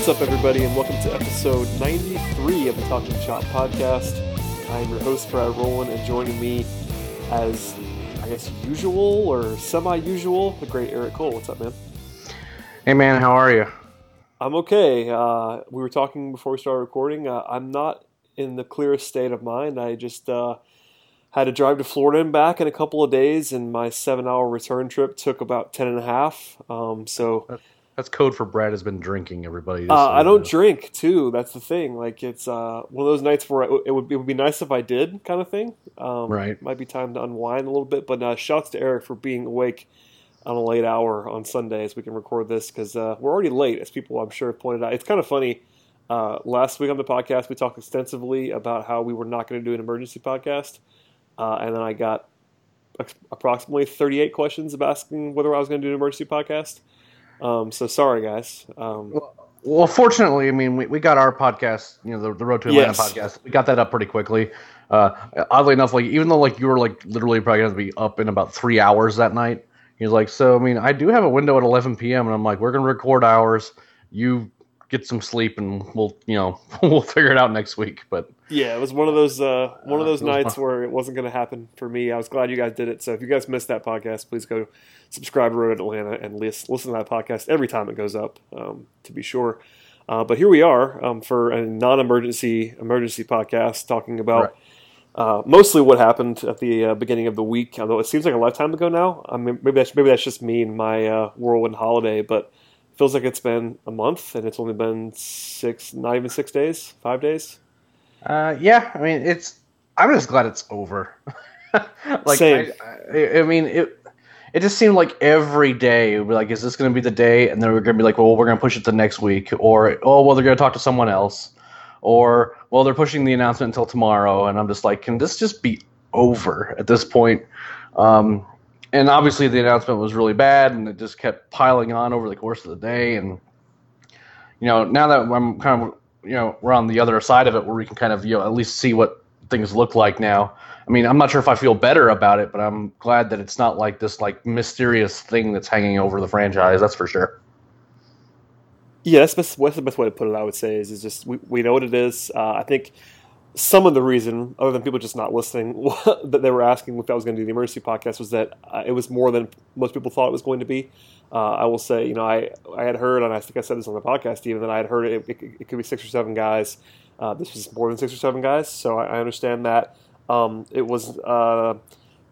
What's up, everybody, and welcome to episode 93 of the Talking Chop podcast. I'm your host, Brad Rowland, and joining me as, I guess, usual or semi usual, the great Eric Cole. What's up, man? Hey, man, how are you? I'm okay. Uh, we were talking before we started recording. Uh, I'm not in the clearest state of mind. I just uh, had to drive to Florida and back in a couple of days, and my seven hour return trip took about 10 and a half. Um, so. That's code for Brad has been drinking. Everybody, uh, I don't drink too. That's the thing. Like it's uh, one of those nights where it would, it would be nice if I did, kind of thing. Um, right. Might be time to unwind a little bit. But uh, shouts to Eric for being awake on a late hour on Sunday as we can record this because uh, we're already late, as people I'm sure have pointed out. It's kind of funny. Uh, last week on the podcast, we talked extensively about how we were not going to do an emergency podcast, uh, and then I got approximately 38 questions of asking whether I was going to do an emergency podcast. Um, so sorry, guys. Um, well, well, fortunately, I mean, we, we got our podcast, you know, the, the Road to Atlanta yes. podcast. We got that up pretty quickly. Uh, oddly enough, like even though like you were like literally probably going to be up in about three hours that night, he's like, so I mean, I do have a window at 11 p.m. and I'm like, we're going to record hours. You get some sleep and we'll you know we'll figure it out next week. But yeah, it was one of those uh, one of uh, those nights where it wasn't going to happen for me. I was glad you guys did it. So if you guys missed that podcast, please go subscribe to Road Atlanta and listen listen to that podcast every time it goes up. Um, to be sure. Uh, but here we are um, for a non-emergency emergency podcast talking about. Right. Uh, mostly what happened at the uh, beginning of the week, although it seems like a lifetime ago now. I mean, maybe that's maybe that's just me and my uh, whirlwind holiday, but feels like it's been a month and it's only been six, not even six days, five days. Uh, yeah, I mean, it's. I'm just glad it's over. like, Same. I, I, mean, it. It just seemed like every day, like, is this going to be the day? And then we're going to be like, well, we're going to push it to next week, or oh, well, they're going to talk to someone else, or well, they're pushing the announcement until tomorrow. And I'm just like, can this just be over at this point? Um, and obviously the announcement was really bad, and it just kept piling on over the course of the day. And you know, now that I'm kind of you know we're on the other side of it, where we can kind of you know at least see what things look like now. I mean, I'm not sure if I feel better about it, but I'm glad that it's not like this like mysterious thing that's hanging over the franchise. That's for sure. Yeah, that's, best, that's the best way to put it. I would say is, is just we, we know what it is. Uh, I think some of the reason, other than people just not listening, that they were asking if I was going to do the emergency podcast was that uh, it was more than most people thought it was going to be. Uh, I will say, you know, I, I had heard, and I think I said this on the podcast even, that I had heard it, it, it could be six or seven guys. Uh, this was more than six or seven guys, so I, I understand that. Um, it was, uh,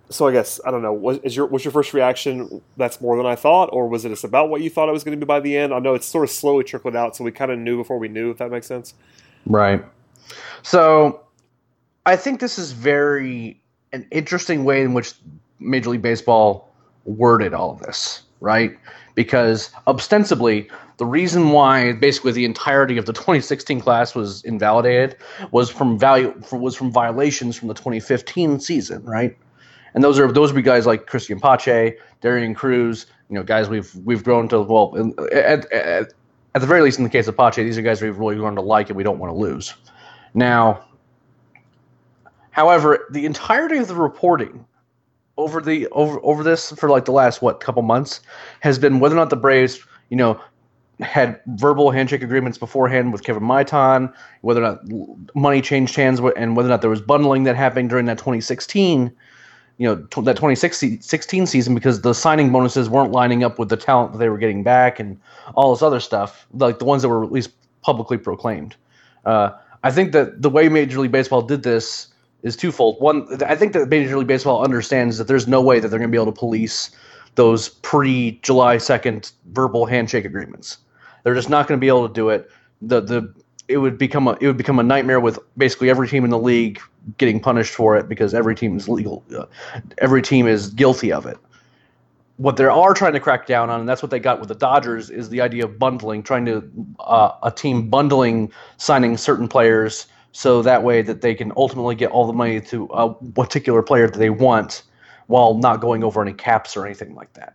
so I guess, I don't know, was, is your, was your first reaction, that's more than I thought, or was it just about what you thought it was going to be by the end? I know it's sort of slowly trickled out, so we kind of knew before we knew, if that makes sense. Right. So I think this is very an interesting way in which Major League Baseball worded all of this, right? Because ostensibly, the reason why basically the entirety of the 2016 class was invalidated was from value was from violations from the 2015 season, right? And those are those would be guys like Cristian Pache, Derian Cruz, you know, guys we've we've grown to well at, at, at the very least in the case of Pache, these are guys we've really grown to like and we don't want to lose. Now, however, the entirety of the reporting over the over over this for like the last what couple months has been whether or not the Braves, you know, had verbal handshake agreements beforehand with Kevin Maitan, whether or not money changed hands, and whether or not there was bundling that happened during that 2016, you know, that 2016 season because the signing bonuses weren't lining up with the talent that they were getting back and all this other stuff, like the ones that were at least publicly proclaimed. Uh, I think that the way Major League Baseball did this is twofold. One, I think that Major League Baseball understands that there's no way that they're going to be able to police those pre July 2nd verbal handshake agreements. They're just not going to be able to do it. The the it would become a it would become a nightmare with basically every team in the league getting punished for it because every team is legal. Uh, every team is guilty of it. What they are trying to crack down on, and that's what they got with the Dodgers, is the idea of bundling, trying to uh, a team bundling signing certain players so that way that they can ultimately get all the money to a particular player that they want while not going over any caps or anything like that.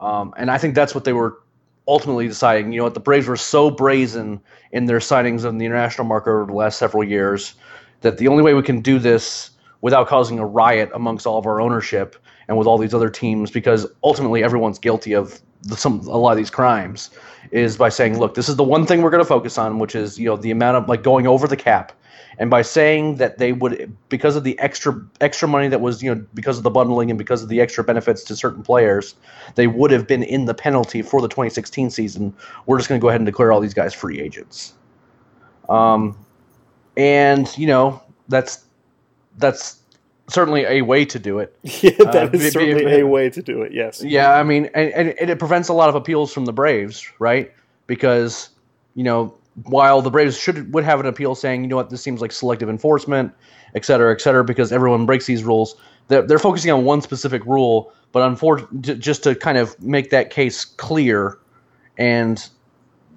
Um, and I think that's what they were ultimately deciding. You know what? The Braves were so brazen in their signings on the international market over the last several years that the only way we can do this without causing a riot amongst all of our ownership and with all these other teams, because ultimately everyone's guilty of the, some a lot of these crimes, is by saying, look, this is the one thing we're going to focus on, which is you know the amount of like going over the cap. And by saying that they would because of the extra extra money that was you know because of the bundling and because of the extra benefits to certain players they would have been in the penalty for the 2016 season. We're just going to go ahead and declare all these guys free agents. Um and you know that's that's certainly a way to do it. Yeah that uh, is certainly a way to do it yes. Yeah i mean and, and it prevents a lot of appeals from the braves right? Because you know while the Braves should would have an appeal saying, you know what, this seems like selective enforcement, et cetera, et cetera, because everyone breaks these rules. They're, they're focusing on one specific rule, but unfortunately, just to kind of make that case clear and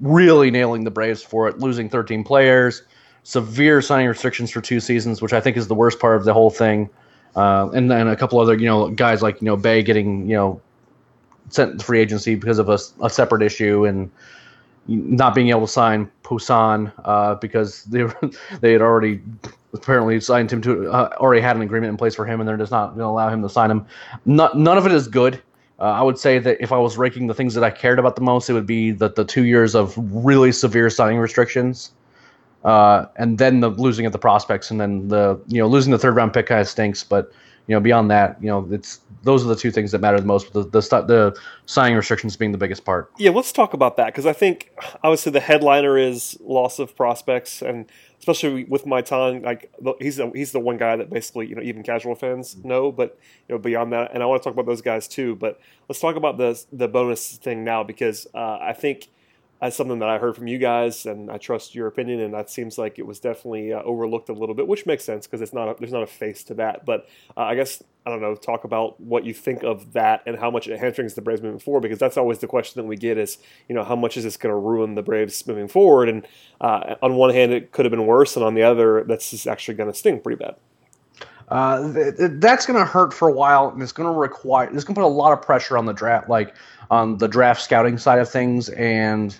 really nailing the Braves for it, losing 13 players, severe signing restrictions for two seasons, which I think is the worst part of the whole thing. Uh, and then a couple other, you know, guys like you know Bae getting you know sent to free agency because of a, a separate issue and not being able to sign Puason uh, because they they had already apparently signed him to uh, already had an agreement in place for him, and they're just not going to allow him to sign him. Not, none of it is good. Uh, I would say that if I was ranking the things that I cared about the most, it would be that the two years of really severe signing restrictions, uh, and then the losing of the prospects, and then the you know losing the third round pick kind of stinks, but you know, beyond that, you know, it's those are the two things that matter the most. The the, the signing restrictions being the biggest part. Yeah, let's talk about that because I think obviously the headliner is loss of prospects, and especially with Maitan, like he's the, he's the one guy that basically you know even casual fans know. But you know beyond that, and I want to talk about those guys too. But let's talk about the the bonus thing now because uh, I think that's something that I heard from you guys, and I trust your opinion. And that seems like it was definitely uh, overlooked a little bit, which makes sense because it's not a, there's not a face to that. But uh, I guess I don't know. Talk about what you think of that and how much it hamstrings the Braves moving forward, because that's always the question that we get: is you know how much is this going to ruin the Braves moving forward? And uh, on one hand, it could have been worse, and on the other, that's actually going to sting pretty bad. Uh, th- th- that's going to hurt for a while, and it's going to require. It's going to put a lot of pressure on the draft, like on the draft scouting side of things, and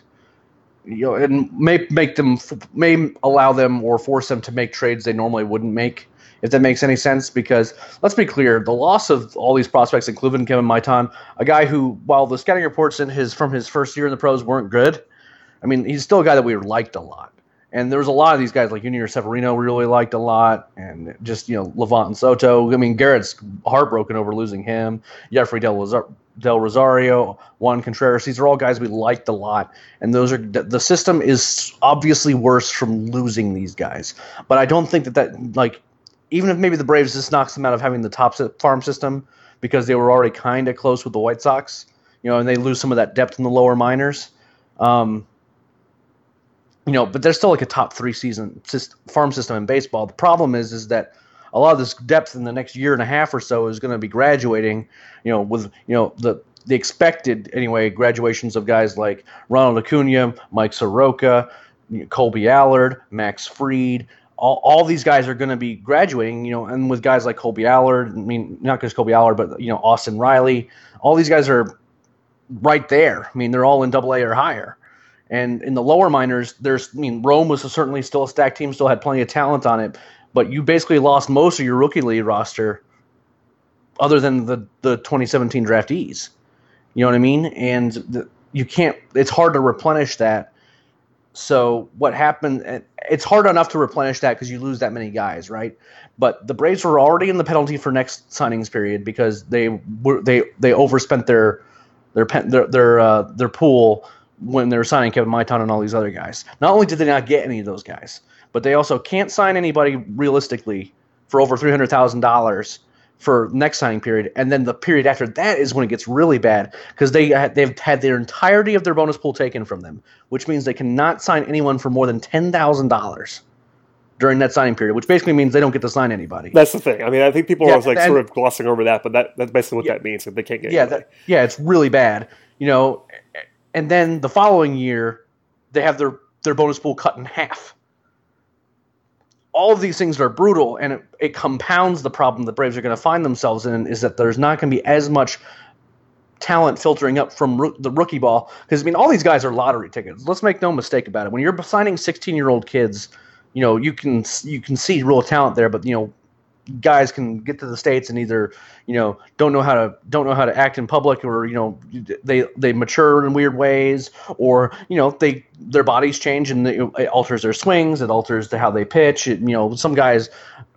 you know, and may make them may allow them or force them to make trades they normally wouldn't make. If that makes any sense, because let's be clear, the loss of all these prospects, including Kevin Maitan, a guy who, while the scouting reports in his from his first year in the pros weren't good, I mean, he's still a guy that we liked a lot. And there was a lot of these guys like Yunior Severino we really liked a lot, and just you know Levant and Soto. I mean, Garrett's heartbroken over losing him. Jeffrey Del Del Rosario, Juan Contreras. These are all guys we liked a lot, and those are the system is obviously worse from losing these guys. But I don't think that that like even if maybe the Braves just knocks them out of having the top farm system because they were already kind of close with the White Sox, you know, and they lose some of that depth in the lower minors. Um, you know, but they're still like a top three season farm system in baseball. The problem is, is that a lot of this depth in the next year and a half or so is going to be graduating, you know, with you know the the expected anyway graduations of guys like Ronald Acuna, Mike Soroka, Kolby Allard, Max Fried. All, all these guys are going to be graduating, you know, and with guys like Kolby Allard, I mean, not just Kolby Allard, but you know, Austin Riley, all these guys are right there. I mean, they're all in Double A or higher. And in the lower minors, there's, I mean, Rome was certainly still a stacked team, still had plenty of talent on it, but you basically lost most of your rookie league roster other than the, the 2017 draftees. You know what I mean? And the, you can't, it's hard to replenish that. So what happened? It's hard enough to replenish that because you lose that many guys, right? But the Braves were already in the penalty for next signings period because they were they they overspent their their their their, uh, their pool when they were signing Kevin Maitan and all these other guys. Not only did they not get any of those guys, but they also can't sign anybody realistically for over three hundred thousand dollars for next signing period, and then the period after that is when it gets really bad because they they've had their entirety of their bonus pool taken from them, which means they cannot sign anyone for more than ten thousand dollars during that signing period, which basically means they don't get to sign anybody. That's the thing. I mean, I think people yeah, are like and, sort of glossing over that, but that that's basically what yeah, that means. That they can't get. Yeah, that, yeah, it's really bad. You know, and then the following year, they have their their bonus pool cut in half all of these things are brutal, and it, it compounds the problem the Braves are going to find themselves in is that there's not going to be as much talent filtering up from ro- the rookie ball because I mean all these guys are lottery tickets. Let's make no mistake about it. When you're signing 16 year old kids, you know you can you can see real talent there, but you know guys can get to the states and either you know don't know how to don't know how to act in public or you know they they mature in weird ways or you know they their bodies change and it alters their swings it alters the, how they pitch. It, you know some guys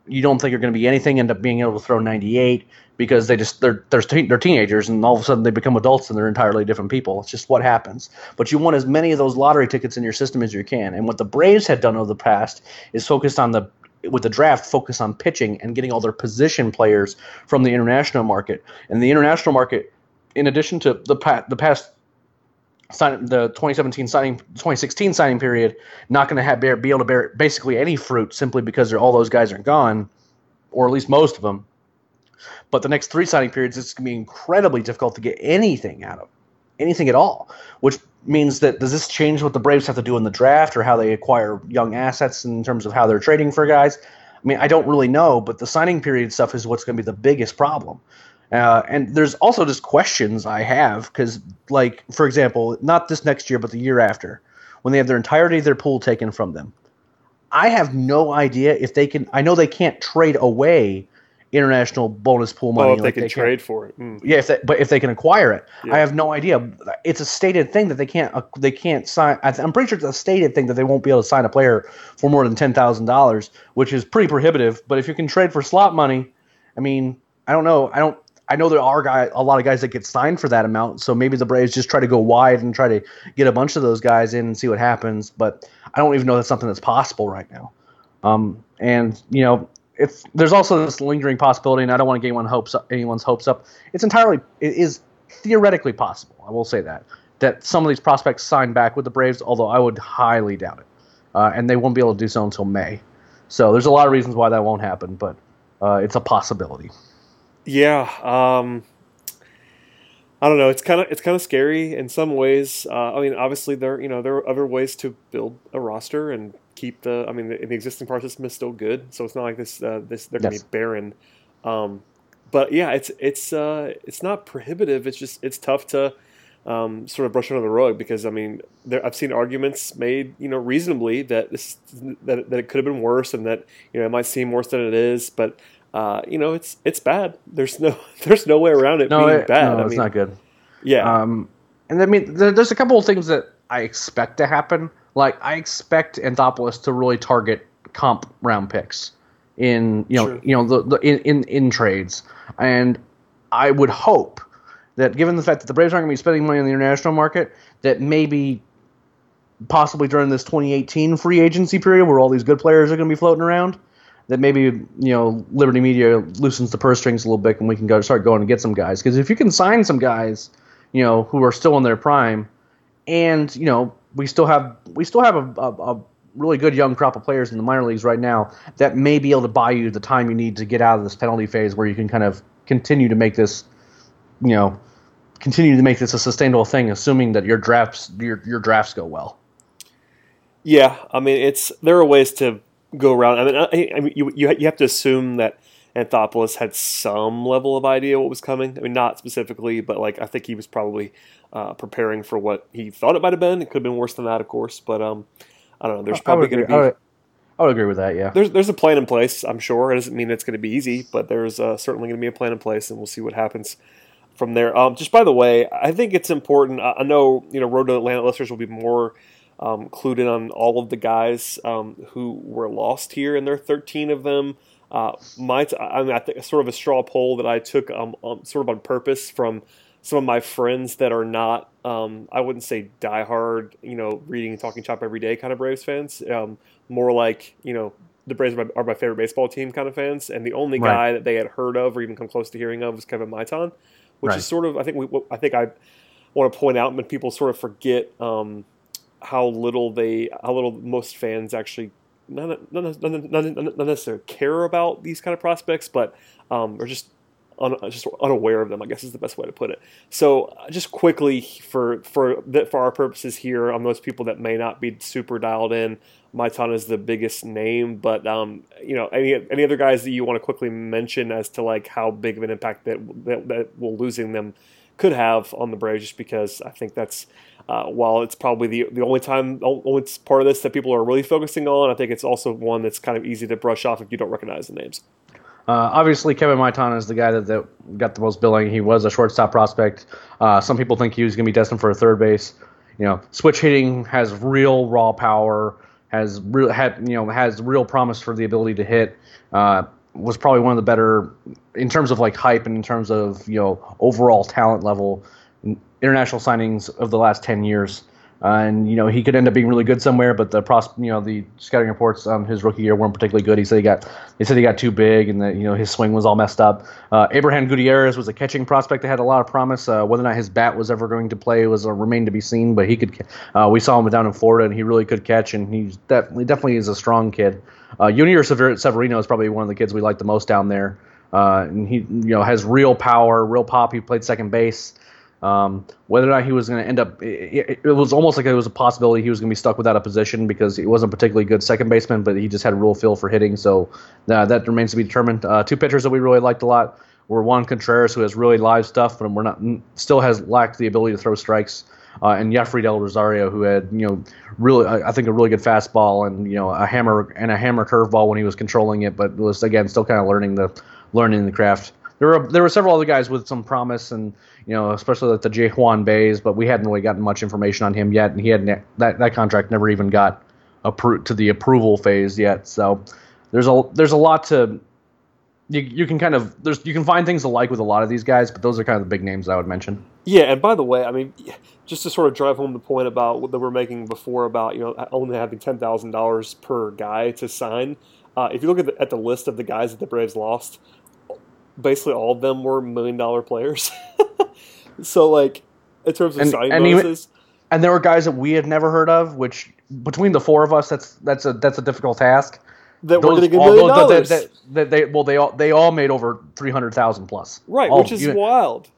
you don't think are going to be anything end up being able to throw 98 because they just they're they're, they're teenagers and all of a sudden they become adults and they're entirely different people. It's just what happens. But you want as many of those lottery tickets in your system as you can. And what the braves had done over the past is focused on the with the draft focus on pitching and getting all their position players from the international market. And the international market, in addition to the pa- the past sign the 2017 signing 2016 signing period, not going to be able to bear basically any fruit simply because all those guys are gone, or at least most of them. But the next three signing periods, it's going to be incredibly difficult to get anything out of anything at all, which means that does this change what the Braves have to do in the draft or how they acquire young assets in terms of how they're trading for guys? I mean, I don't really know, but the signing period stuff is what's going to be the biggest problem. Uh, and there's also just questions I have because, like, for example, not this next year, but the year after, when they have their entirety of their pool taken from them, I have no idea if they can. I know they can't trade away international bonus pool money. Oh, if like they can they trade can, for it. Mm. Yeah, if they, but if they can acquire it, yeah. I have no idea. It's a stated thing that they can't. Uh, they can't sign. I'm pretty sure it's a stated thing that they won't be able to sign a player for more than ten thousand dollars, which is pretty prohibitive. But if you can trade for slot money, I mean, I don't know. I don't. I know there are guys, a lot of guys that get signed for that amount. So maybe the Braves just try to go wide and try to get a bunch of those guys in and see what happens. But I don't even know that's something that's possible right now. Um, and you know, it's there's also this lingering possibility, and I don't want to get anyone hopes up, anyone's hopes up. It's entirely it is theoretically possible. I will say that that some of these prospects sign back with the Braves, although I would highly doubt it, uh, and they won't be able to do so until May. So there's a lot of reasons why that won't happen, but uh, it's a possibility. Yeah, um, I don't know. It's kind of it's kind of scary in some ways. Uh, I mean, obviously there you know there are other ways to build a roster and keep the. I mean, the, the existing power system is still good, so it's not like this. Uh, this they're gonna yes. be barren. Um, but yeah, it's it's uh, it's not prohibitive. It's just it's tough to um, sort of brush under the rug because I mean, there, I've seen arguments made, you know, reasonably that this that, that it could have been worse and that you know it might seem worse than it is, but uh, you know, it's it's bad. There's no there's no way around it no, being it, bad. No, I it's mean, not good. Yeah. Um, and I mean, there, there's a couple of things that I expect to happen. Like I expect Anthopoulos to really target comp round picks in you know you know the, the in, in in trades, and I would hope that given the fact that the Braves aren't going to be spending money on the international market, that maybe possibly during this 2018 free agency period where all these good players are going to be floating around, that maybe you know Liberty Media loosens the purse strings a little bit and we can go start going and get some guys. Because if you can sign some guys, you know who are still in their prime, and you know we still have we still have a, a, a, really good young crop of players in the minor leagues right now that may be able to buy you the time you need to get out of this penalty phase where you can kind of continue to make this, you know, continue to make this a sustainable thing, assuming that your drafts your your drafts go well. Yeah, I mean, it's there are ways to go around. I mean, I, I mean, you you have to assume that Anthopoulos had some level of idea what was coming. I mean, not specifically, but like I think he was probably uh, preparing for what he thought it might have been. It could have been worse than that, of course. But um, I don't know. There's probably going to be. I would, I would, agree with that. Yeah. There's there's a plan in place. I'm sure it doesn't mean it's going to be easy, but there's uh, certainly going to be a plan in place, and we'll see what happens from there. Um, just by the way, I think it's important. I know you know Road to Atlanta listeners will be more. Um, clued in on all of the guys um, who were lost here, and there are 13 of them. Uh, my, t- I mean, I think sort of a straw poll that I took um, um, sort of on purpose from some of my friends that are not Um, I wouldn't say diehard, you know, reading and talking chop every day kind of Braves fans. Um, more like, you know, the Braves are my, are my, favorite baseball team kind of fans. And the only right. guy that they had heard of or even come close to hearing of was Kevin Maitan, which right. is sort of, I think, we, I think I want to point out when people sort of forget um, how little they, how little most fans actually not, not, not, not, necessarily care about these kind of prospects, but um, are just un, just unaware of them. I guess is the best way to put it. So uh, just quickly for for for our purposes here, on those people that may not be super dialed in, Maitan is the biggest name, but um, you know any any other guys that you want to quickly mention as to like how big of an impact that that, that will losing them could have on the Braves, just because I think that's uh, while it's probably the the only time, only part of this that people are really focusing on, I think it's also one that's kind of easy to brush off if you don't recognize the names. Uh, obviously, Kevin Maitan is the guy that, that, got the most billing. He was a shortstop prospect. Uh, some people think he was going to be destined for a third base. You know, switch hitting has real raw power. Has real had you know has real promise for the ability to hit. Was probably one of the better in terms of like hype and in terms of you know overall talent level international signings of the last 10 years. Uh, and you know he could end up being really good somewhere, but the pros, you know, the scouting reports on his rookie year weren't particularly good. He said he got, they said he got too big, and that you know his swing was all messed up. Uh, Abraham Gutierrez was a catching prospect that had a lot of promise. Uh, whether or not his bat was ever going to play was uh, remained to be seen, but he could. Uh, we saw him down in Florida, and he really could catch, and he's definitely definitely is a strong kid. Uh, Yunior Severino is probably one of the kids we like the most down there, uh, and he you know has real power, real pop. He played second base. Um, whether or not he was going to end up, it, it, was almost like it was a possibility he was going to be stuck without a position because he wasn't particularly good second baseman, but he just had a real feel for hitting. So uh, that remains to be determined. Uh, two pitchers that we really liked a lot were Juan Contreras, who has really live stuff, but we're not still has lacked the ability to throw strikes. Uh, and Jeffrey Del Rosario, who had you know really I think a really good fastball and you know a hammer and a hammer curveball when he was controlling it, but was again still kind of learning the learning the craft there were there were several other guys with some promise, and you know, especially like the Jay Juan Baez, but we hadn't really gotten much information on him yet, and he had ne- that that contract never even got approved to the approval phase yet. So there's a there's a lot to you, you can kind of there's you can find things alike with a lot of these guys, but those are kind of the big names I would mention. Yeah, and by the way, I mean just to sort of drive home the point about what that we're making before about you know only having ten thousand dollars per guy to sign. Uh, if you look at the, at the list of the guys that the Braves lost, basically all of them were million dollar players. so like in terms of and, signing and bonuses. Even, and there were guys that we had never heard of, which between the four of us, that's that's a that's a difficult task. That those, we're going to get million dollars. That, that, they well they all they all made over three hundred thousand plus. Right, all, which is you, wild.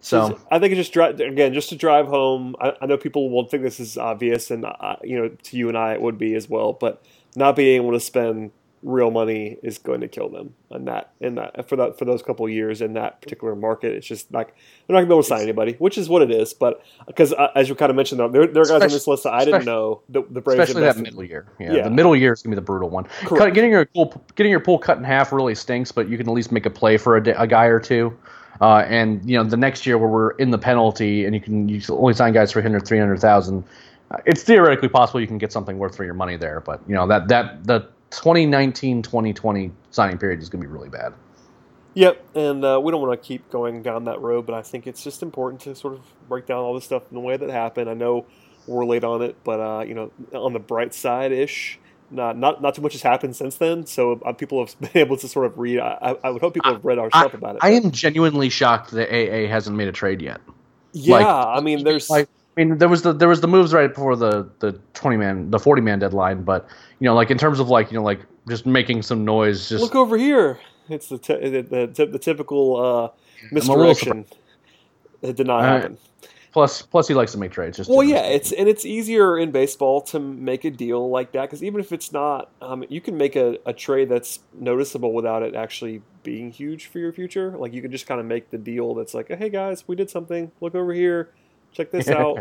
So I think it just again just to drive home. I, I know people won't think this is obvious, and uh, you know to you and I it would be as well. But not being able to spend real money is going to kill them and that in that for that for those couple of years in that particular market. It's just like they're not going to be able to sign anybody which is what it is but because uh, as you kind of mentioned there, there are guys on this list that I didn't know the, the Braves especially invested. that middle year. Yeah, yeah, the middle year is going to be the brutal one. Cut, getting your pool getting your pool cut in half really stinks but you can at least make a play for a, a guy or two. Uh, and you know the next year where we're in the penalty and you can you only sign guys for 300 300,000 uh, it's theoretically possible you can get something worth for your money there but you know that that the 2019 2020 signing period is going to be really bad. Yep, and uh, we don't want to keep going down that road, but I think it's just important to sort of break down all this stuff in the way that happened. I know we're late on it, but uh, you know, on the bright side ish, not not not too much has happened since then. So uh, people have been able to sort of read. I, I would hope people have read our I, stuff about it. I am genuinely shocked that AA hasn't made a trade yet. Yeah, like, I mean, there's like I mean, there was the there was the moves right before the the twenty man the forty man deadline, but you know, like in terms of like you know like just making some noise. Just look over here. It's the t- the, the, the, typical uh, misdirection. It did not happen. Plus, plus he likes to make trades. Just well, yeah, it's and it's easier in baseball to make a deal like that because even if it's not, um, you can make a, a trade that's noticeable without it actually being huge for your future. Like you can just kind of make the deal that's like, hey guys, we did something. Look over here Check this out.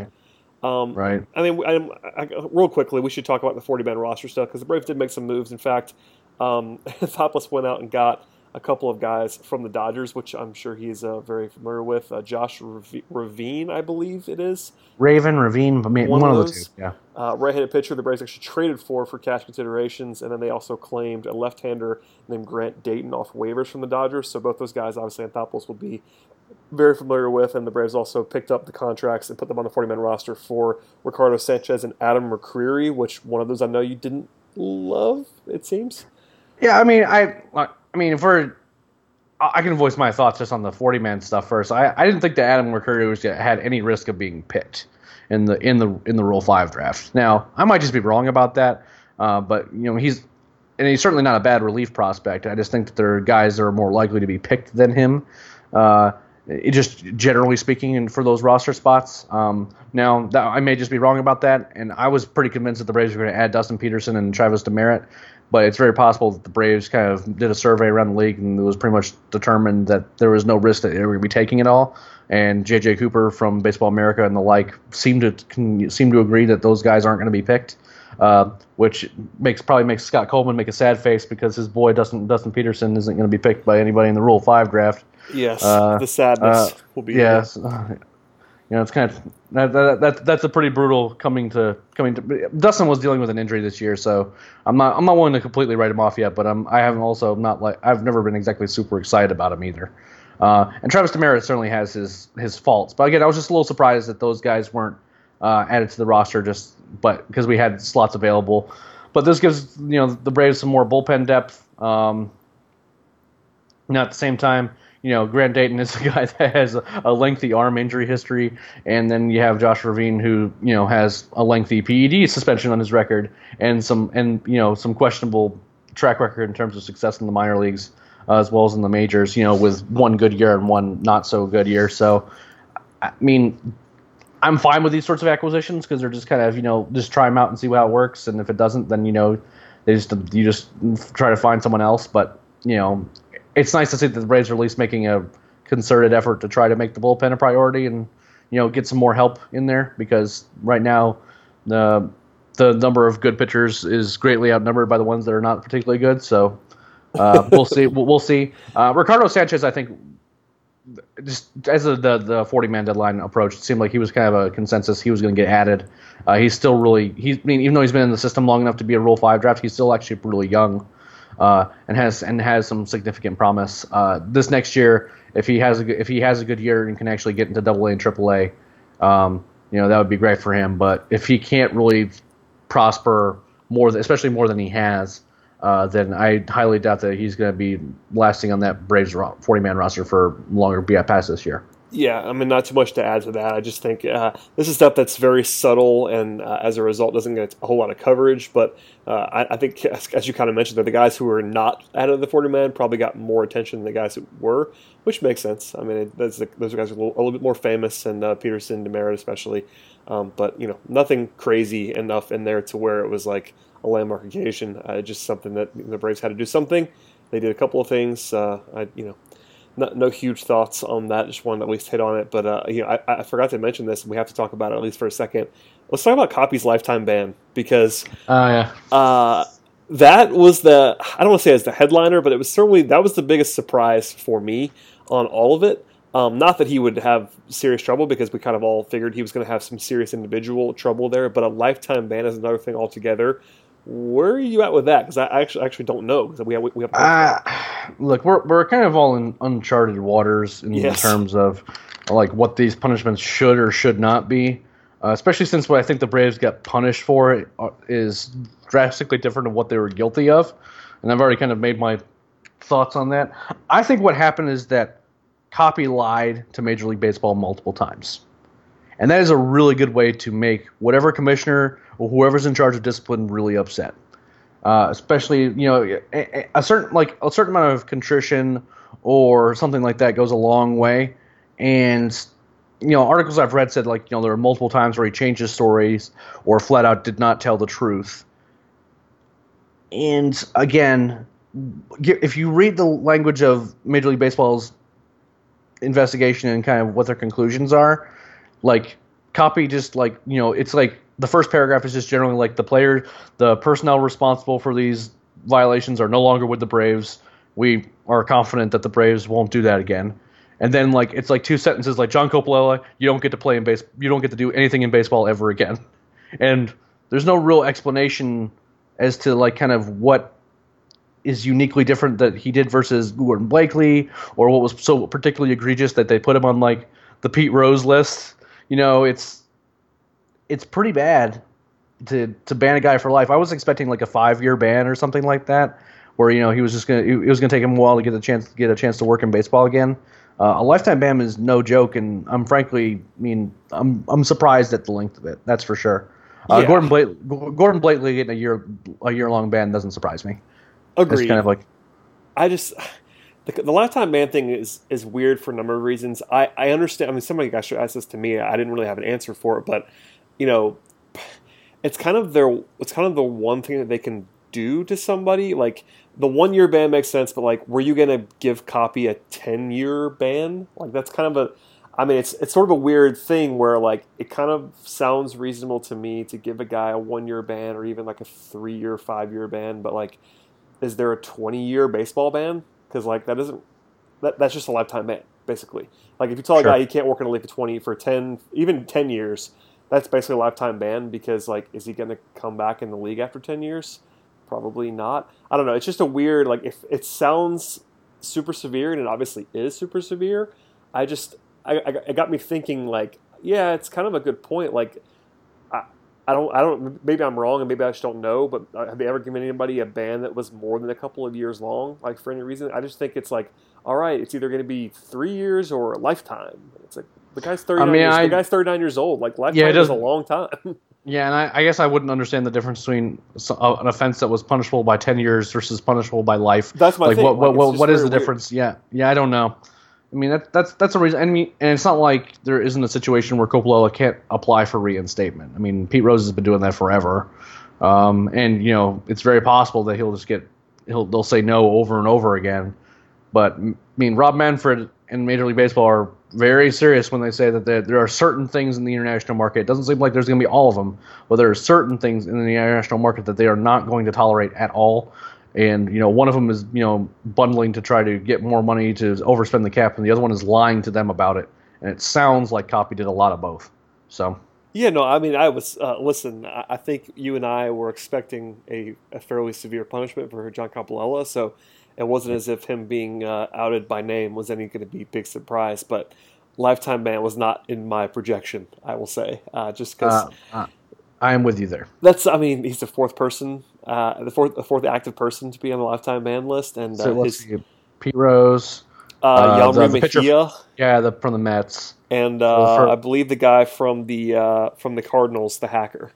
Um, right. I mean, I, I, real quickly, we should talk about the 40 man roster stuff because the Braves did make some moves. In fact, um, Thopless went out and got a couple of guys from the Dodgers, which I'm sure he's uh, very familiar with. Uh, Josh Ravine, I believe it is. Raven, Ravine, I mean, one, one, of, those. two. Yeah. Uh, right-handed pitcher the Braves actually traded for for cash considerations, and then they also claimed a left-hander named Grant Dayton off waivers from the Dodgers. So both those guys, obviously, Anthopoulos will be very familiar with, and the Braves also picked up the contracts and put them on the 40-man roster for Ricardo Sanchez and Adam McCreery, which one of those I know you didn't love. It seems. Yeah, I mean, I, I mean, we're, I can voice my thoughts just on the 40-man stuff first. I, I didn't think that Adam McCreery was had any risk of being picked in the in the in the Rule Five draft. Now, I might just be wrong about that, uh, but you know, he's and he's certainly not a bad relief prospect. I just think that there are guys that are more likely to be picked than him. Uh, it just generally speaking, and for those roster spots. Um, now, I may just be wrong about that, and I was pretty convinced that the Braves were going to add Dustin Peterson and Travis Demeritte, but it's very possible that the Braves kind of did a survey around the league and it was pretty much determined that there was no risk that they were going to be taking it all. And JJ Cooper from Baseball America and the like seem to seem to agree that those guys aren't going to be picked. Uh, which makes probably makes Scott Coleman make a sad face because his boy Dustin Dustin Peterson isn't going to be picked by anybody in the Rule Five draft. Yes, uh, the sadness uh, will be. Yes, you know it's kind of that, that, that, that's a pretty brutal coming to coming to. Dustin was dealing with an injury this year, so I'm not I'm not willing to completely write him off yet. But I'm I haven't also not like I've never been exactly super excited about him either. Uh, and Travis Demeritte certainly has his his faults, but again, I was just a little surprised that those guys weren't uh, added to the roster just but because we had slots available. But this gives you know the Braves some more bullpen depth. Um, now at the same time, you know Grant Dayton is a guy that has a, lengthy arm injury history, and then you have Josh Ravine who you know has a lengthy PED suspension on his record and some and you know some questionable track record in terms of success in the minor leagues uh, as well as in the majors. You know with one good year and one not so good year. So I mean I'm fine with these sorts of acquisitions because they're just kind of you know just try them out and see how it works, and if it doesn't, then you know they just you just try to find someone else. But you know, it's nice to see that the Braves are at least making a concerted effort to try to make the bullpen a priority and you know get some more help in there because right now the the number of good pitchers is greatly outnumbered by the ones that are not particularly good. So uh, we'll see. We'll, see. Uh, Ricardo Sanchez, I think, just as the the 40 man deadline approached, it seemed like he was kind of a consensus. He was going to get added. Uh, he's still really he's I mean even though he's been in the system long enough to be a Rule Five draft, he's still actually really young, uh, and has and has some significant promise. Uh, this next year, if he has a if he has a good year and can actually get into Double A and Triple A, um, you know that would be great for him. But if he can't really prosper more, especially more than he has, uh, then I highly doubt that he's going to be lasting on that Braves 40 man roster for longer be past this year. Yeah, I mean, not too much to add to that. I just think uh, this is stuff that's very subtle and uh, as a result doesn't get a whole lot of coverage. But uh, I, I, think, as, you kind of mentioned, that the guys who were not out of the 40 man probably got more attention than the guys who were, which makes sense. I mean, it, those, those guys are a little, a little, bit more famous, and uh, Peterson, Demeritte especially. Um, but, you know, nothing crazy enough in there to where it was like, a landmark occasion. Uh, just something that the Braves had to do something. They did a couple of things. Uh, I, you know, not, no huge thoughts on that. Just wanted to at least hit on it. But uh, you know, I, I, forgot to mention this. and We have to talk about it at least for a second. Let's talk about Coppy's lifetime ban because oh yeah, uh, that was the I don't want to say as the headliner, but it was certainly that was the biggest surprise for me on all of it. Um, not that he would have serious trouble because we kind of all figured he was going to have some serious individual trouble there, but a lifetime ban is another thing altogether. Where are you at with that? Because I actually actually don't know because we have we have. Uh, look, we're we're kind of all in uncharted waters in yes. terms of like what these punishments should or should not be. Uh, especially since what I think the Braves got punished for uh, is drastically different than what they were guilty of, and I've already kind of made my thoughts on that. I think what happened is that Coppy lied to Major League Baseball multiple times. And that is a really good way to make whatever commissioner whoever's in charge of discipline really upset. Uh, especially, you know, a, a, certain like a certain amount of contrition or something like that goes a long way. And you know, articles I've read said like, you know, there are multiple times where he changed his stories or flat out did not tell the truth. And again, if you read the language of Major League Baseball's investigation and kind of what their conclusions are, like Coppy just like you know it's like the first paragraph is just generally like the player the personnel responsible for these violations are no longer with the braves we are confident that the Braves won't do that again. And then like it's like two sentences like John Coppolella, you don't get to play in base, you don't get to do anything in baseball ever again. And there's no real explanation as to like kind of what is uniquely different that he did versus Gordon Blakeley, or what was so particularly egregious that they put him on like the Pete Rose list. You know, it's it's pretty bad to to ban a guy for life. I was expecting like a five year ban or something like that, where you know he was just gonna it was gonna take him a while to get a chance to get a chance to work in baseball again. Uh, a lifetime ban is no joke, and I'm frankly, I mean, I'm I'm surprised at the length of it. That's for sure. Uh, yeah. Gordon Blake, Gordon Blakeley getting a year a year long ban doesn't surprise me. Agreed. It's kind of like I just the, the lifetime ban thing is is weird for a number of reasons. I I understand. I mean, somebody actually asked this to me. I didn't really have an answer for it, but you know, it's kind of their it's kind of the one thing that they can do to somebody. Like the one year ban makes sense, but like, were you gonna give Coppy a ten year ban? Like that's kind of a I mean, it's it's sort of a weird thing where like it kind of sounds reasonable to me to give a guy a one year ban or even like a three year, five year ban, but like, is there a twenty year baseball ban? Because like that isn't that that's just a lifetime ban basically. Like if you tell a guy he can't work in a league for twenty for ten even ten years, that's basically a lifetime ban because like is he going to come back in the league after 10 years? Probably not. I don't know. It's just a weird like if it sounds super severe and it obviously is super severe i just i, I it got me thinking like yeah it's kind of a good point. Like I, I don't i don't maybe i'm wrong and maybe i just don't know but uh, have they ever given anybody a ban that was more than a couple of years long like for any reason? I just think it's like all right it's either going to be three years or a lifetime. It's like the guy's thirty. I mean, years, I, the guy's thirty nine years old. Like lifetime yeah, is a long time. Yeah, and I, I, guess I wouldn't understand the difference between uh, an offense that was punishable by ten years versus punishable by life. That's my like, thing. What, like, what, what is the weird. difference? Yeah, yeah, I don't know. I mean, that, that's that's a reason. I mean, and it's not like there isn't a situation where Coppolella can't apply for reinstatement. I mean, Pete Rose has been doing that forever, um, and you know, it's very possible that he'll just get he'll they'll say no over and over again. But I mean, Rob Manfred and Major League Baseball are very serious when they say that there, are certain things in the international market. It doesn't seem like there's going to be all of them, but there are certain things in the international market that they are not going to tolerate at all. And you know, one of them is you know bundling to try to get more money to overspend the cap, and the other one is lying to them about it. And it sounds like Coppy did a lot of both. So. Yeah, no, I mean, I was uh, listen. I think you and I were expecting a, a fairly severe punishment for John Coppolella, so it wasn't as if him being uh, outed by name was any going to be big surprise. But lifetime Man was not in my projection. I will say, uh, just because. Uh, uh, I am with you there. That's, I mean, he's the fourth person, uh, the fourth, the fourth active person to be on the lifetime Man list, and so his, Pete Rose, uh, uh Mejia, yeah, the, from the Mets, and for, I believe the guy from the from the Cardinals, the hacker.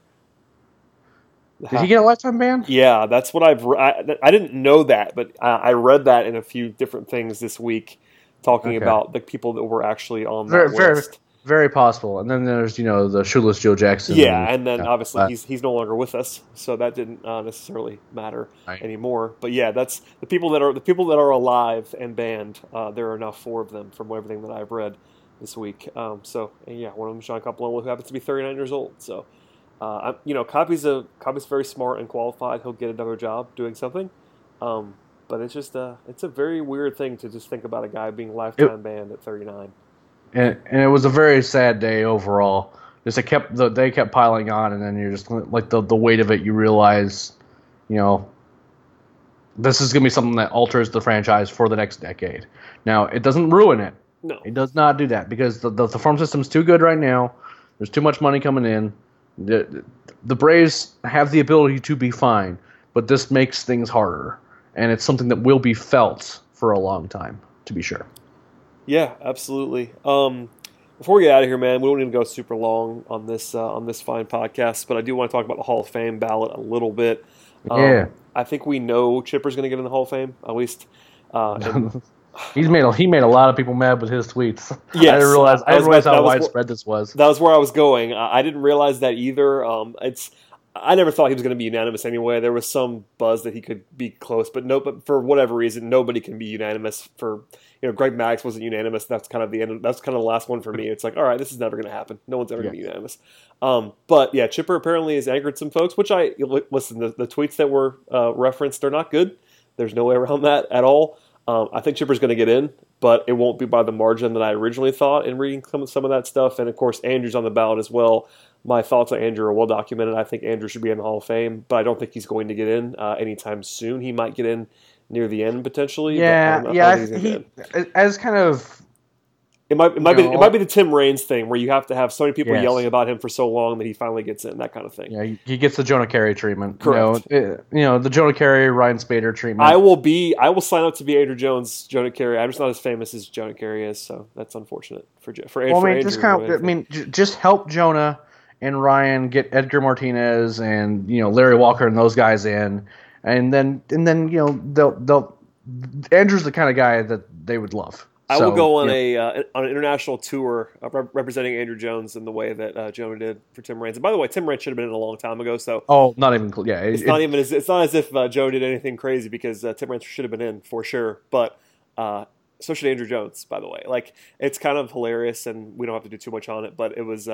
Did he get a lifetime ban? Yeah, that's what I've. I, I didn't know that, but I, I, read that in a few different things this week, talking okay. about the people that were actually on that very, list. Very, very possible. And then there's you know the shoeless Joe Jackson. Yeah, and, and then yeah, obviously he's he's no longer with us, so that didn't uh, necessarily matter right. anymore. But yeah, that's the people that are the people that are alive and banned. Uh, there are now four of them from everything that I've read this week. Um, so yeah, one of them is John Coppolella, who happens to be 39 years old. So uh, you know, Coppy's a Coppy's very smart and qualified. He'll get another job doing something. Um, but it's just a it's a very weird thing to just think about a guy being lifetime it, banned at 39. And, and it was a very sad day overall. Just it kept the they kept piling on, and then you're just like the the weight of it. You realize, you know, this is gonna be something that alters the franchise for the next decade. Now it doesn't ruin it. No, it does not do that because the the, the farm system's too good right now. There's too much money coming in the, the Braves have the ability to be fine, but this makes things harder, and it's something that will be felt for a long time, to be sure. Yeah, absolutely. Um, before we get out of here, man, we don't need to go super long on this uh, on this fine podcast, but I do want to talk about the Hall of Fame ballot a little bit. Um, yeah, I think we know Chipper's going to get in the Hall of Fame at least. Uh, He's made a, he made a lot of people mad with his tweets. Yes, I didn't realize I didn't realize how widespread this was. That was where I was going. I didn't realize that either. Um, it's I never thought he was going to be unanimous anyway. There was some buzz that he could be close, but no. But for whatever reason, nobody can be unanimous. For you know, Greg Maddux wasn't unanimous. That's kind of the end. Of, that's kind of the last one for me. It's like, all right, this is never going to happen. No one's ever yeah. going to be unanimous. Um, but yeah, Chipper apparently has angered some folks. Which I listen. The, the tweets that were uh, referenced are not good. There's no way around that at all. Um, I think Chipper's going to get in, but it won't be by the margin that I originally thought in reading some, some of that stuff. And of course, Andruw's on the ballot as well. My thoughts on Andruw are well documented. I think Andrew should be in the Hall of Fame, but I don't think he's going to get in uh, anytime soon. He might get in near the end potentially. Yeah, yeah. He, as kind of it might it might be it might be the Tim Raines thing where you have to have so many people yes. yelling about him for so long that he finally gets in that kind of thing. Yeah, he gets the Jonah Keri treatment. Correct. You know, it, you know the Jonah Keri Ryan Spaeder treatment. I will be I will sign up to be Andruw Jones Jonah Keri. I'm just not as famous as Jonah Keri is, so that's unfortunate for for. Well, for I mean, just kind of I mean, just help Jonah and Ryan get Edgar Martinez and you know Larry Walker and those guys in, and then and then you know they'll they'll Andruw's the kind of guy that they would love. I so, will go on a uh, on an international tour uh, representing Andruw Jones in the way that uh, Jonah did for Tim Raines. And by the way, Tim Raines should have been in a long time ago. So oh, not even yeah, it's it, not even as, it's not as if uh, Joe did anything crazy because uh, Tim Raines should have been in for sure. But uh, so should Andruw Jones. By the way, like it's kind of hilarious, and we don't have to do too much on it. But it was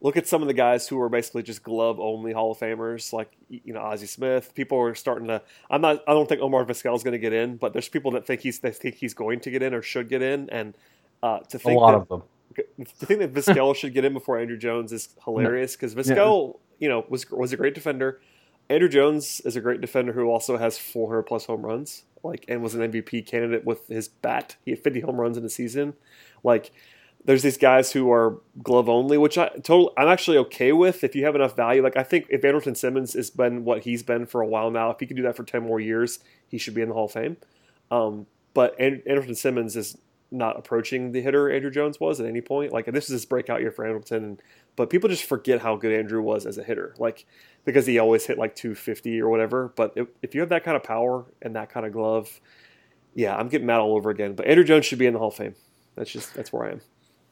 look at some of the guys who are basically just glove only Hall of Famers, like you know Ozzie Smith. People are starting to. I'm not. I don't think Omar Vizquel is going to get in, but there's people that think he's that think he's going to get in or should get in, and uh, to think a lot that, of them. To think that Vizquel should get in before Andruw Jones is hilarious because Vizquel, yeah. you know, was was a great defender. Andruw Jones is a great defender who also has 400 plus home runs, like, and was an MVP candidate with his bat. He had 50 home runs in a season, like there's these guys who are glove only, which I total I'm actually okay with if you have enough value. Like I think if Andrelton Simmons has been what he's been for a while now, if he can do that for ten more years, he should be in the Hall of Fame. Um, but Andrelton Simmons is not approaching the hitter Andruw Jones was at any point. Like this is his breakout year for Andrelton, but people just forget how good Andruw was as a hitter. Like because he always hit like 250 or whatever. But if, if you have that kind of power and that kind of glove, yeah, I'm getting mad all over again. But Andruw Jones should be in the Hall of Fame. That's just that's where I am.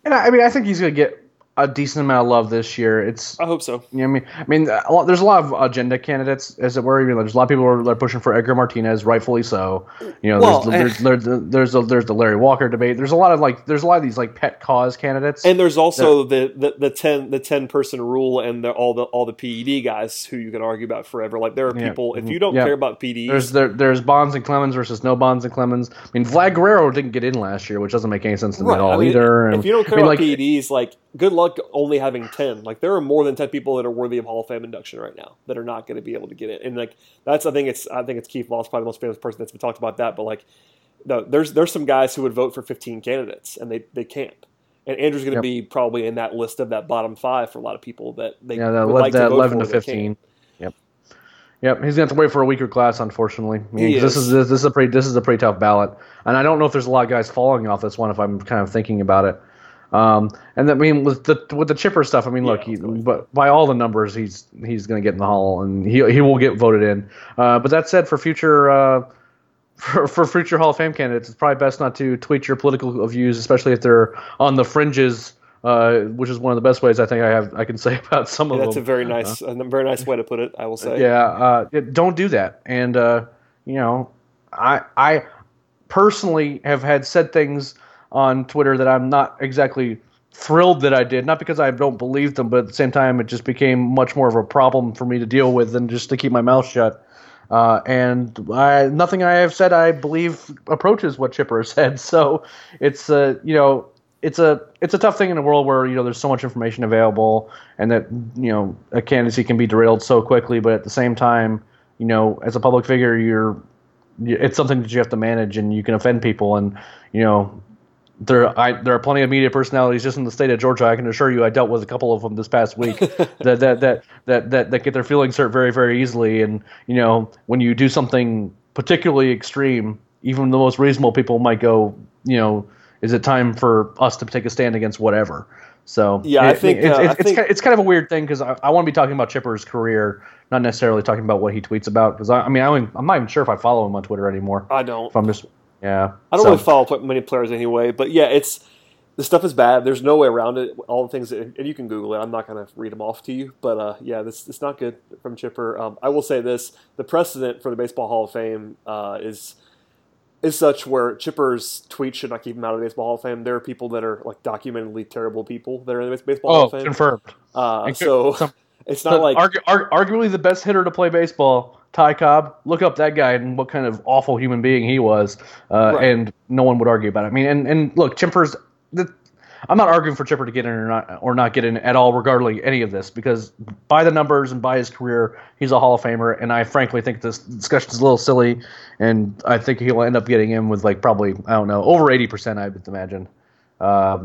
And I, I mean, I think he's going to get a decent amount of love this year. It's I hope so. You know, I mean, I mean, a lot, there's a lot of agenda candidates, as it were. You know, there's a lot of people who are pushing for Edgar Martinez, rightfully so. You know, well, there's, there's, there's, there's, a, there's the Larry Walker debate. There's a lot of like, there's a lot of these like pet cause candidates, and there's also that, the, the the ten the ten person rule and the, all the all the PED guys who you can argue about forever. Like there are people yeah, if mm-hmm. you don't yeah. care about PEDs, there's there, there's Bonds and Clemens versus no Bonds and Clemens. I mean, Vlad Guerrero didn't get in last year, which doesn't make any sense to me at all I mean, either. If you don't care I mean, about like, PEDs, like good luck only having 10. Like there are more than 10 people that are worthy of Hall of Fame induction right now that are not going to be able to get it. And like that's I think it's I think it's Keith Moss probably the most famous person that's been talked about that, but like no, there's there's some guys who would vote for 15 candidates and they they can't. And Andruw's going to yep. be probably in that list of that bottom 5 for a lot of people that they Yeah, that, like that 11 to 15. Yep. Yep, he's going to have to wait for a weaker class, unfortunately. I mean, this is this is a pretty this is a pretty tough ballot, and I don't know if there's a lot of guys falling off this one. If I'm kind of thinking about it, um, and I mean, with the with the chipper stuff, I mean, yeah, look, he, but by all the numbers, he's he's going to get in the hall, and he he will get voted in. Uh, but that said, for future uh, for, for future Hall of Fame candidates, it's probably best not to tweet your political views, especially if they're on the fringes. Uh, which is one of the best ways I think I have I can say about some yeah, of that's them. That's a very nice, uh, a very nice way to put it. I will say. Yeah, uh, don't do that. And uh, you know, I I personally have had said things on Twitter that I'm not exactly thrilled that I did. Not because I don't believe them, but at the same time, it just became much more of a problem for me to deal with than just to keep my mouth shut. Uh, and I, nothing I have said I believe approaches what Chipper said. So it's a you know it's a it's a tough thing in a world where you know there's so much information available and that you know a candidacy can be derailed so quickly. But at the same time, you know as a public figure, you're it's something that you have to manage and you can offend people and you know there I, there are plenty of media personalities just in the state of Georgia. I can assure you, I dealt with a couple of them this past week that, that, that that that that get their feelings hurt very very easily. And you know, when you do something particularly extreme, even the most reasonable people might go, you know, is it time for us to take a stand against whatever? So yeah, it, I think it, uh, it, I it's think, kind of, it's kind of a weird thing because I, I want to be talking about Chipper's career, not necessarily talking about what he tweets about. Because I, I, mean, I am not even sure if I follow him on Twitter anymore. I don't. If I'm just yeah. I don't so. really follow many players anyway, but yeah, it's the stuff is bad. There's no way around it. All the things, that, and you can Google it. I'm not going to read them off to you, but uh, yeah, this it's not good from Chipper. Um, I will say this: the precedent for the Baseball Hall of Fame uh, is is such where Chipper's tweets should not keep him out of the Baseball Hall of Fame. There are people that are like documentedly terrible people that are in the Baseball oh, Hall of Fame. confirmed. Uh, so it's not like argu- arguably the best hitter to play baseball Ty Cobb, look up that guy and what kind of awful human being he was, uh, right. and no one would argue about it. I mean, and, and look, Chipper's. The, I'm not arguing for Chipper to get in or not or not get in at all, regardless any of this, because by the numbers and by his career, he's a Hall of Famer, and I frankly think this discussion is a little silly, and I think he'll end up getting in with like probably I don't know over 80 percent, I would imagine. Uh,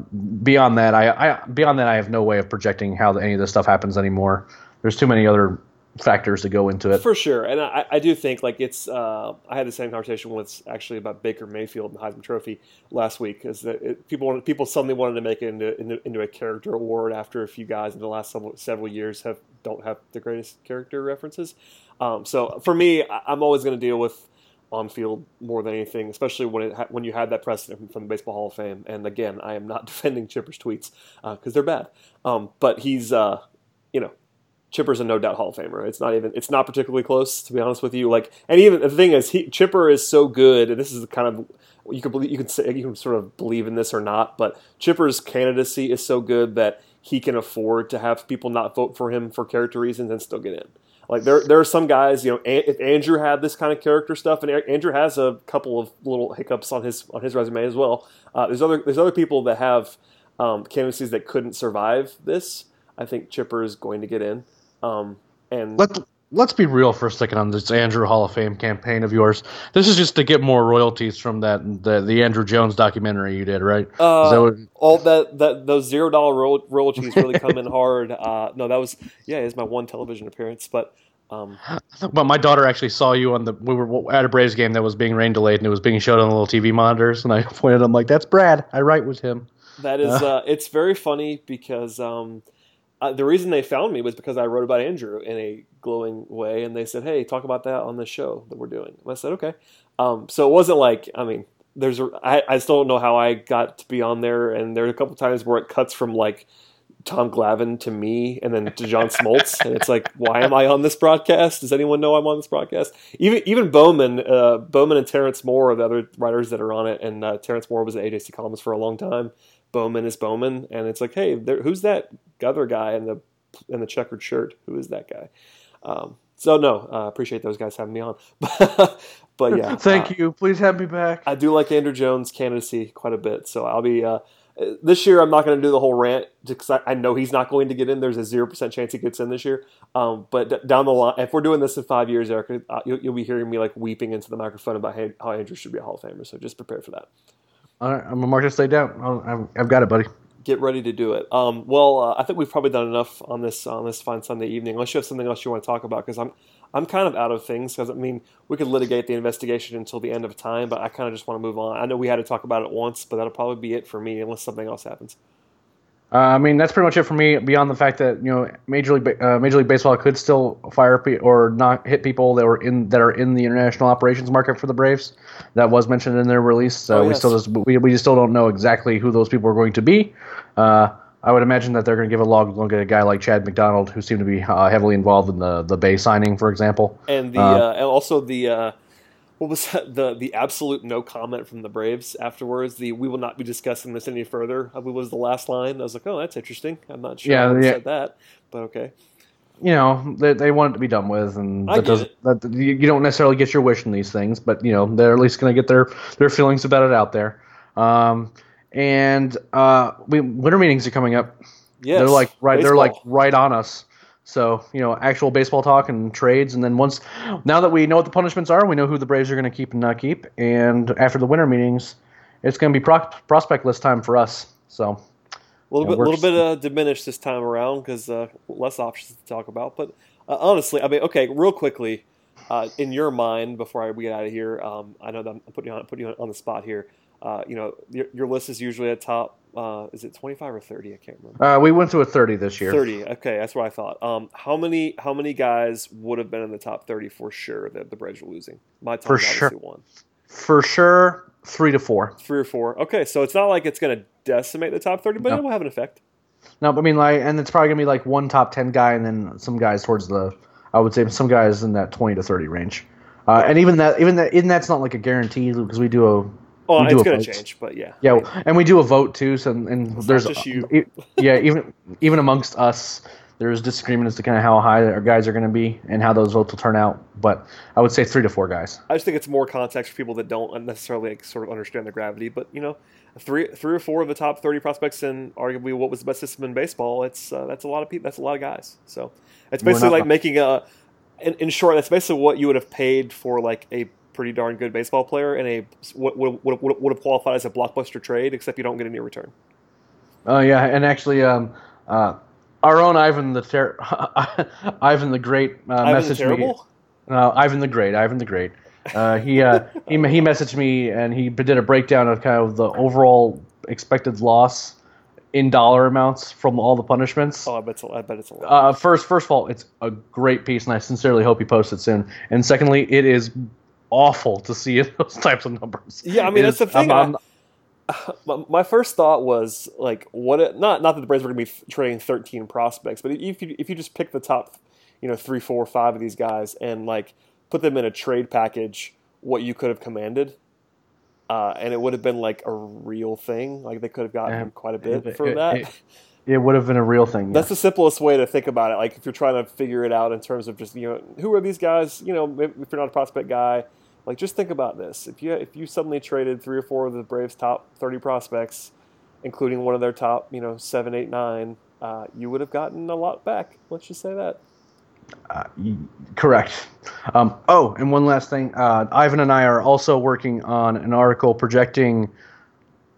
beyond that, I, I beyond that, I have no way of projecting how any of this stuff happens anymore. There's too many other factors to go into it. For sure, and I, I do think like it's. Uh, I had the same conversation with actually about Baker Mayfield and Heisman Trophy last week, it, people wanted, people suddenly wanted to make it into, into, into a character award after a few guys in the last several several years have don't have the greatest character references. Um, so for me, I'm always going to deal with on field more than anything, especially when it ha- when you had that precedent from the Baseball Hall of Fame. And again, I am not defending Chipper's tweets because uh, they're bad, um, but he's uh, you know Chipper's a no doubt Hall of Famer. It's not even it's not particularly close to be honest with you. Like, and even the thing is, he, Chipper is so good, and this is kind of you can believe, you say you can sort of believe in this or not, but Chipper's candidacy is so good that he can afford to have people not vote for him for character reasons and still get in. Like there, there are some guys, you know, if Andruw had this kind of character stuff, and Andruw has a couple of little hiccups on his on his resume as well. Uh, there's other there's other people that have um, candidacies that couldn't survive this. I think Chipper is going to get in. Um, and let let's be real for a second on this Andruw Hall of Fame campaign of yours. This is just to get more royalties from that the, the Andruw Jones documentary you did, right? Uh, that what, all that that those zero dollar royalties really come in hard. Uh, no, that was yeah, it's my one television appearance, but. Um, but my daughter actually saw you on the. We were at a Braves game that was being rain delayed, and it was being showed on the little TV monitors. And I pointed, I'm like, "That's Brad. I write with him." That is, uh, it's very funny because um, uh, the reason they found me was because I wrote about Andruw in a glowing way, and they said, "Hey, talk about that on the show that we're doing." And I said, "Okay." Um, so it wasn't like I mean, there's a, I, I still don't know how I got to be on there, and there's a couple times where it cuts from like Tom Glavine to me, and then to John Smoltz, and it's like, why am I on this broadcast? Does anyone know I'm on this broadcast? Even even Bowman, uh, Bowman and Terrence Moore are the other writers that are on it, and uh, Terrence Moore was at AJC columnist for a long time. Bowman is Bowman, and it's like, hey, there, who's that other guy in the in the checkered shirt? Who is that guy? Um, so no, uh, appreciate those guys having me on. but yeah, thank uh, you. Please have me back. I do like Andruw Jones' candidacy quite a bit, so I'll be. Uh, this year, I'm not going to do the whole rant because I, I, know he's not going to get in. There's a zero percent chance he gets in this year. Um, but d- down the line, if we're doing this in five years, Eric, uh, you'll, you'll, be hearing me like weeping into the microphone about how, how Andruw should be a Hall of Famer. So just prepare for that. All right, I'm gonna mark this day down. I've, got it, buddy. Get ready to do it. Um, well, uh, I think we've probably done enough on this on this fine Sunday evening. Unless you have something else you want to talk about, because I'm I'm kind of out of things. Because I mean, we could litigate the investigation until the end of time, but I kind of just want to move on. I know we had to talk about it once, but that'll probably be it for me, unless something else happens. Uh, I mean, that's pretty much it for me. Beyond the fact that you know, Major League uh, Major League Baseball could still fire pe- or not hit people that were in that are in the international operations market for the Braves. That was mentioned in their release. So oh, yes. we still just we, we just still don't know exactly who those people are going to be. Uh, I would imagine that they're going to give a log look at a guy like Chad McDonald, who seemed to be uh, heavily involved in the the Bay signing, for example, and the uh, uh, and also the what was that? the the absolute no comment from the Braves afterwards. The we will not be discussing this any further. I was the last line. I was like, oh, that's interesting. I'm not sure yeah, yeah. said that, but okay. You know, they, they want it to be done with, and that doesn't. That, you, you don't necessarily get your wish in these things, but you know they're at least going to get their their feelings about it out there. Um, and uh, we winter meetings are coming up. Yes, they're like right. Baseball. They're like right on us. So you know, actual baseball talk and trades, and then once now that we know what the punishments are, we know who the Braves are going to keep and not keep. And after the winter meetings, it's going to be pro- prospect list time for us. So a little bit, little bit uh, diminished this time around because uh, less options to talk about. But uh, honestly, I mean, okay, real quickly, uh, in your mind, before I, we get out of here, um, I know that I'm putting you on putting you on the spot here. Uh, you know, your, your, list is usually at top uh, is it 25 or 30? I can't remember. Uh, we went to a 30 this year. 30. Okay, that's what I thought. Um, how many how many guys would have been in the top 30 for sure that the Braves were losing? My top for sure. one. For sure, three to four. Three or four. Okay, so it's not like it's going to decimate the top 30, but no. it will have an effect. No, I mean, like, and it's probably going to be like one top 10 guy and then some guys towards the, I would say some guys in that 20 to 30 range. Uh, and even that, even that, even that's not like a guarantee because we do a well, we it's going to change, but yeah. Yeah, and we do a vote too. So and it's there's yeah, even even amongst us, there is disagreement as to kind of how high our guys are going to be and how those votes will turn out. But I would say three to four guys. I just think it's more context for people that don't necessarily like, sort of understand the gravity. But you know, three three or four of the top thirty prospects in arguably what was the best system in baseball. It's uh, that's a lot of people. That's a lot of guys. So it's basically like making a. In, in short, that's basically what you would have paid for like a pretty darn good baseball player and a what would, would, would have qualified as a blockbuster trade, except you don't get any return. Oh yeah, and actually, um, uh, our own Ivan the ter- Ivan the Great uh, Ivan messaged me. Uh, Ivan the Great, Ivan the Great. Uh, he uh, he he messaged me and he did a breakdown of kind of the overall expected loss in dollar amounts from all the punishments. Oh, I bet it's a, I bet it's a lot. Uh, first, first of all, it's a great piece, and I sincerely hope you post it soon. And secondly, it is awful to see those types of numbers. Yeah, I mean that's the thing. I'm, I'm, my first thought was like, what? It, not not that the Braves were going to be trading 13 prospects, but if you if you just pick the top, you know, three, four, five of these guys and like put them in a trade package, what you could have commanded, uh, and it would have been like a real thing. Like they could have gotten yeah, quite a bit it, for it, that. It, it, would have been a real thing. That's the simplest way to think about it. Like if you're trying to figure it out in terms of just you know who are these guys? You know, if you're not a prospect guy like, just think about this: if you if you suddenly traded three or four of the Braves' top thirty prospects, including one of their top, you know, seven, eight, nine, uh, you would have gotten a lot back. Let's just say that. Uh, correct. Um, oh, and one last thing. Uh, Ivan and I are also working on an article projecting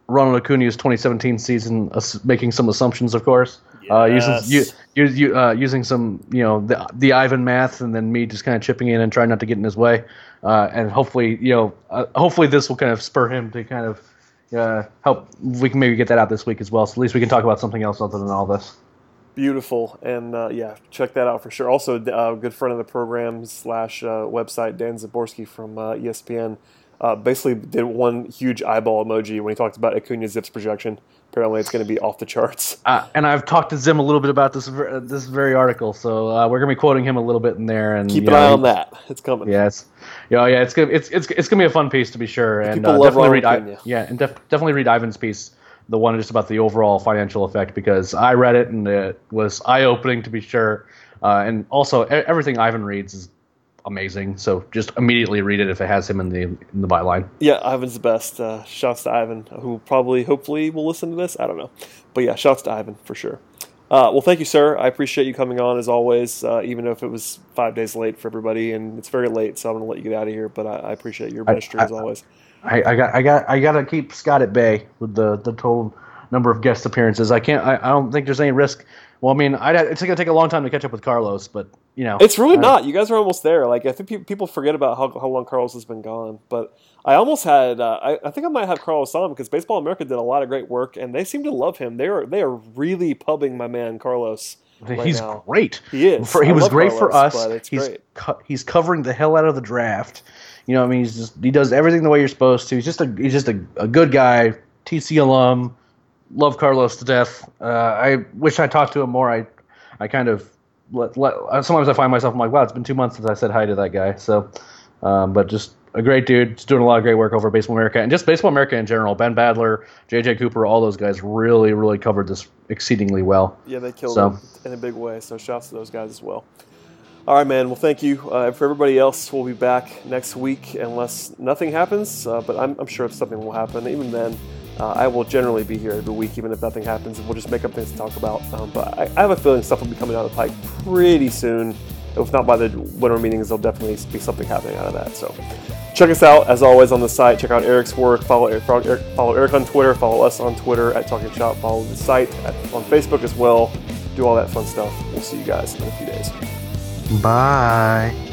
Ronald Acuna's 2017 season, making some assumptions, of course. Uh, yes. using you, you, uh, using some you know the the Ivan math, and then me just kind of chipping in and trying not to get in his way, uh, and hopefully you know uh, hopefully this will kind of spur him to kind of uh, help. We can maybe get that out this week as well, so at least we can talk about something else other than all this. Beautiful, and uh, yeah, check that out for sure. Also, a good friend of the program slash website, Dan Szymborski from ESPN. Basically did one huge eyeball emoji when he talked about Acuna ZiPS projection apparently it's going to be off the charts. Uh, and I've talked to Zim a little bit about this this very article, so uh, we're going to be quoting him a little bit in there. And keep an know, eye on that; it's coming. Yes, yeah, yeah, it's gonna it's it's it's going to be a fun piece to be sure. And uh, definitely read I, yeah, and def- definitely read Ivan's piece, the one just about the overall financial effect, because I read it and it was eye opening to be sure. Uh, and also everything Ivan reads is amazing. So just immediately read it if it has him in the in the byline. Yeah, Ivan's the best. Uh, shouts to Ivan, who probably, hopefully, will listen to this. I don't know, but yeah, shouts to Ivan for sure. Uh, well, thank you, sir. I appreciate you coming on as always, uh, even if it was five days late for everybody, and it's very late, so I'm going to let you get out of here. But I, I appreciate your ministry I, I, as always. I, I, got, I got, I got to keep Scott at bay with the the total number of guest appearances. I can't. I, I don't think there's any risk well, I mean, I'd, it's going to take a long time to catch up with Carlos, but you know, it's really uh, not. You guys are almost there. Like I think people forget about how, how long Carlos has been gone, but I almost had. Uh, I, I, think I might have Carlos on because Baseball America did a lot of great work, and they seem to love him. They are they are really pubbing my man Carlos. Right he's now. great. He is. For, he I was great Carlos, for us. he's co- he's covering the hell out of the draft. You know, I mean, he's just he does everything the way you're supposed to. He's just a he's just a, a good guy, TC alum love Carlos to death. Uh, I wish I talked to him more. I, I kind of let, let, sometimes I find myself I'm like, wow, it's been two months since I said hi to that guy. So, um, but just a great dude, just doing a lot of great work over Baseball America and just Baseball America in general. Ben Badler, JJ Cooper, all those guys really, really covered this exceedingly well. Yeah, they killed so. it in a big way. So shouts to those guys as well. All right, man. Well, thank you. Uh, for everybody else, we'll be back next week unless nothing happens. Uh, but I'm, I'm, sure if something will happen. Even then, uh, I will generally be here every week, even if nothing happens, and we'll just make up things to talk about. Um, but I, I, have a feeling stuff will be coming out of the pike pretty soon. If not by the winter meetings, there'll definitely be something happening out of that. So check us out as always on the site. Check out Eric's work. Follow Eric, follow Eric on Twitter. Follow us on Twitter at Talking Chop. Follow the site at, on Facebook as well. Do all that fun stuff. We'll see you guys in a few days. Bye.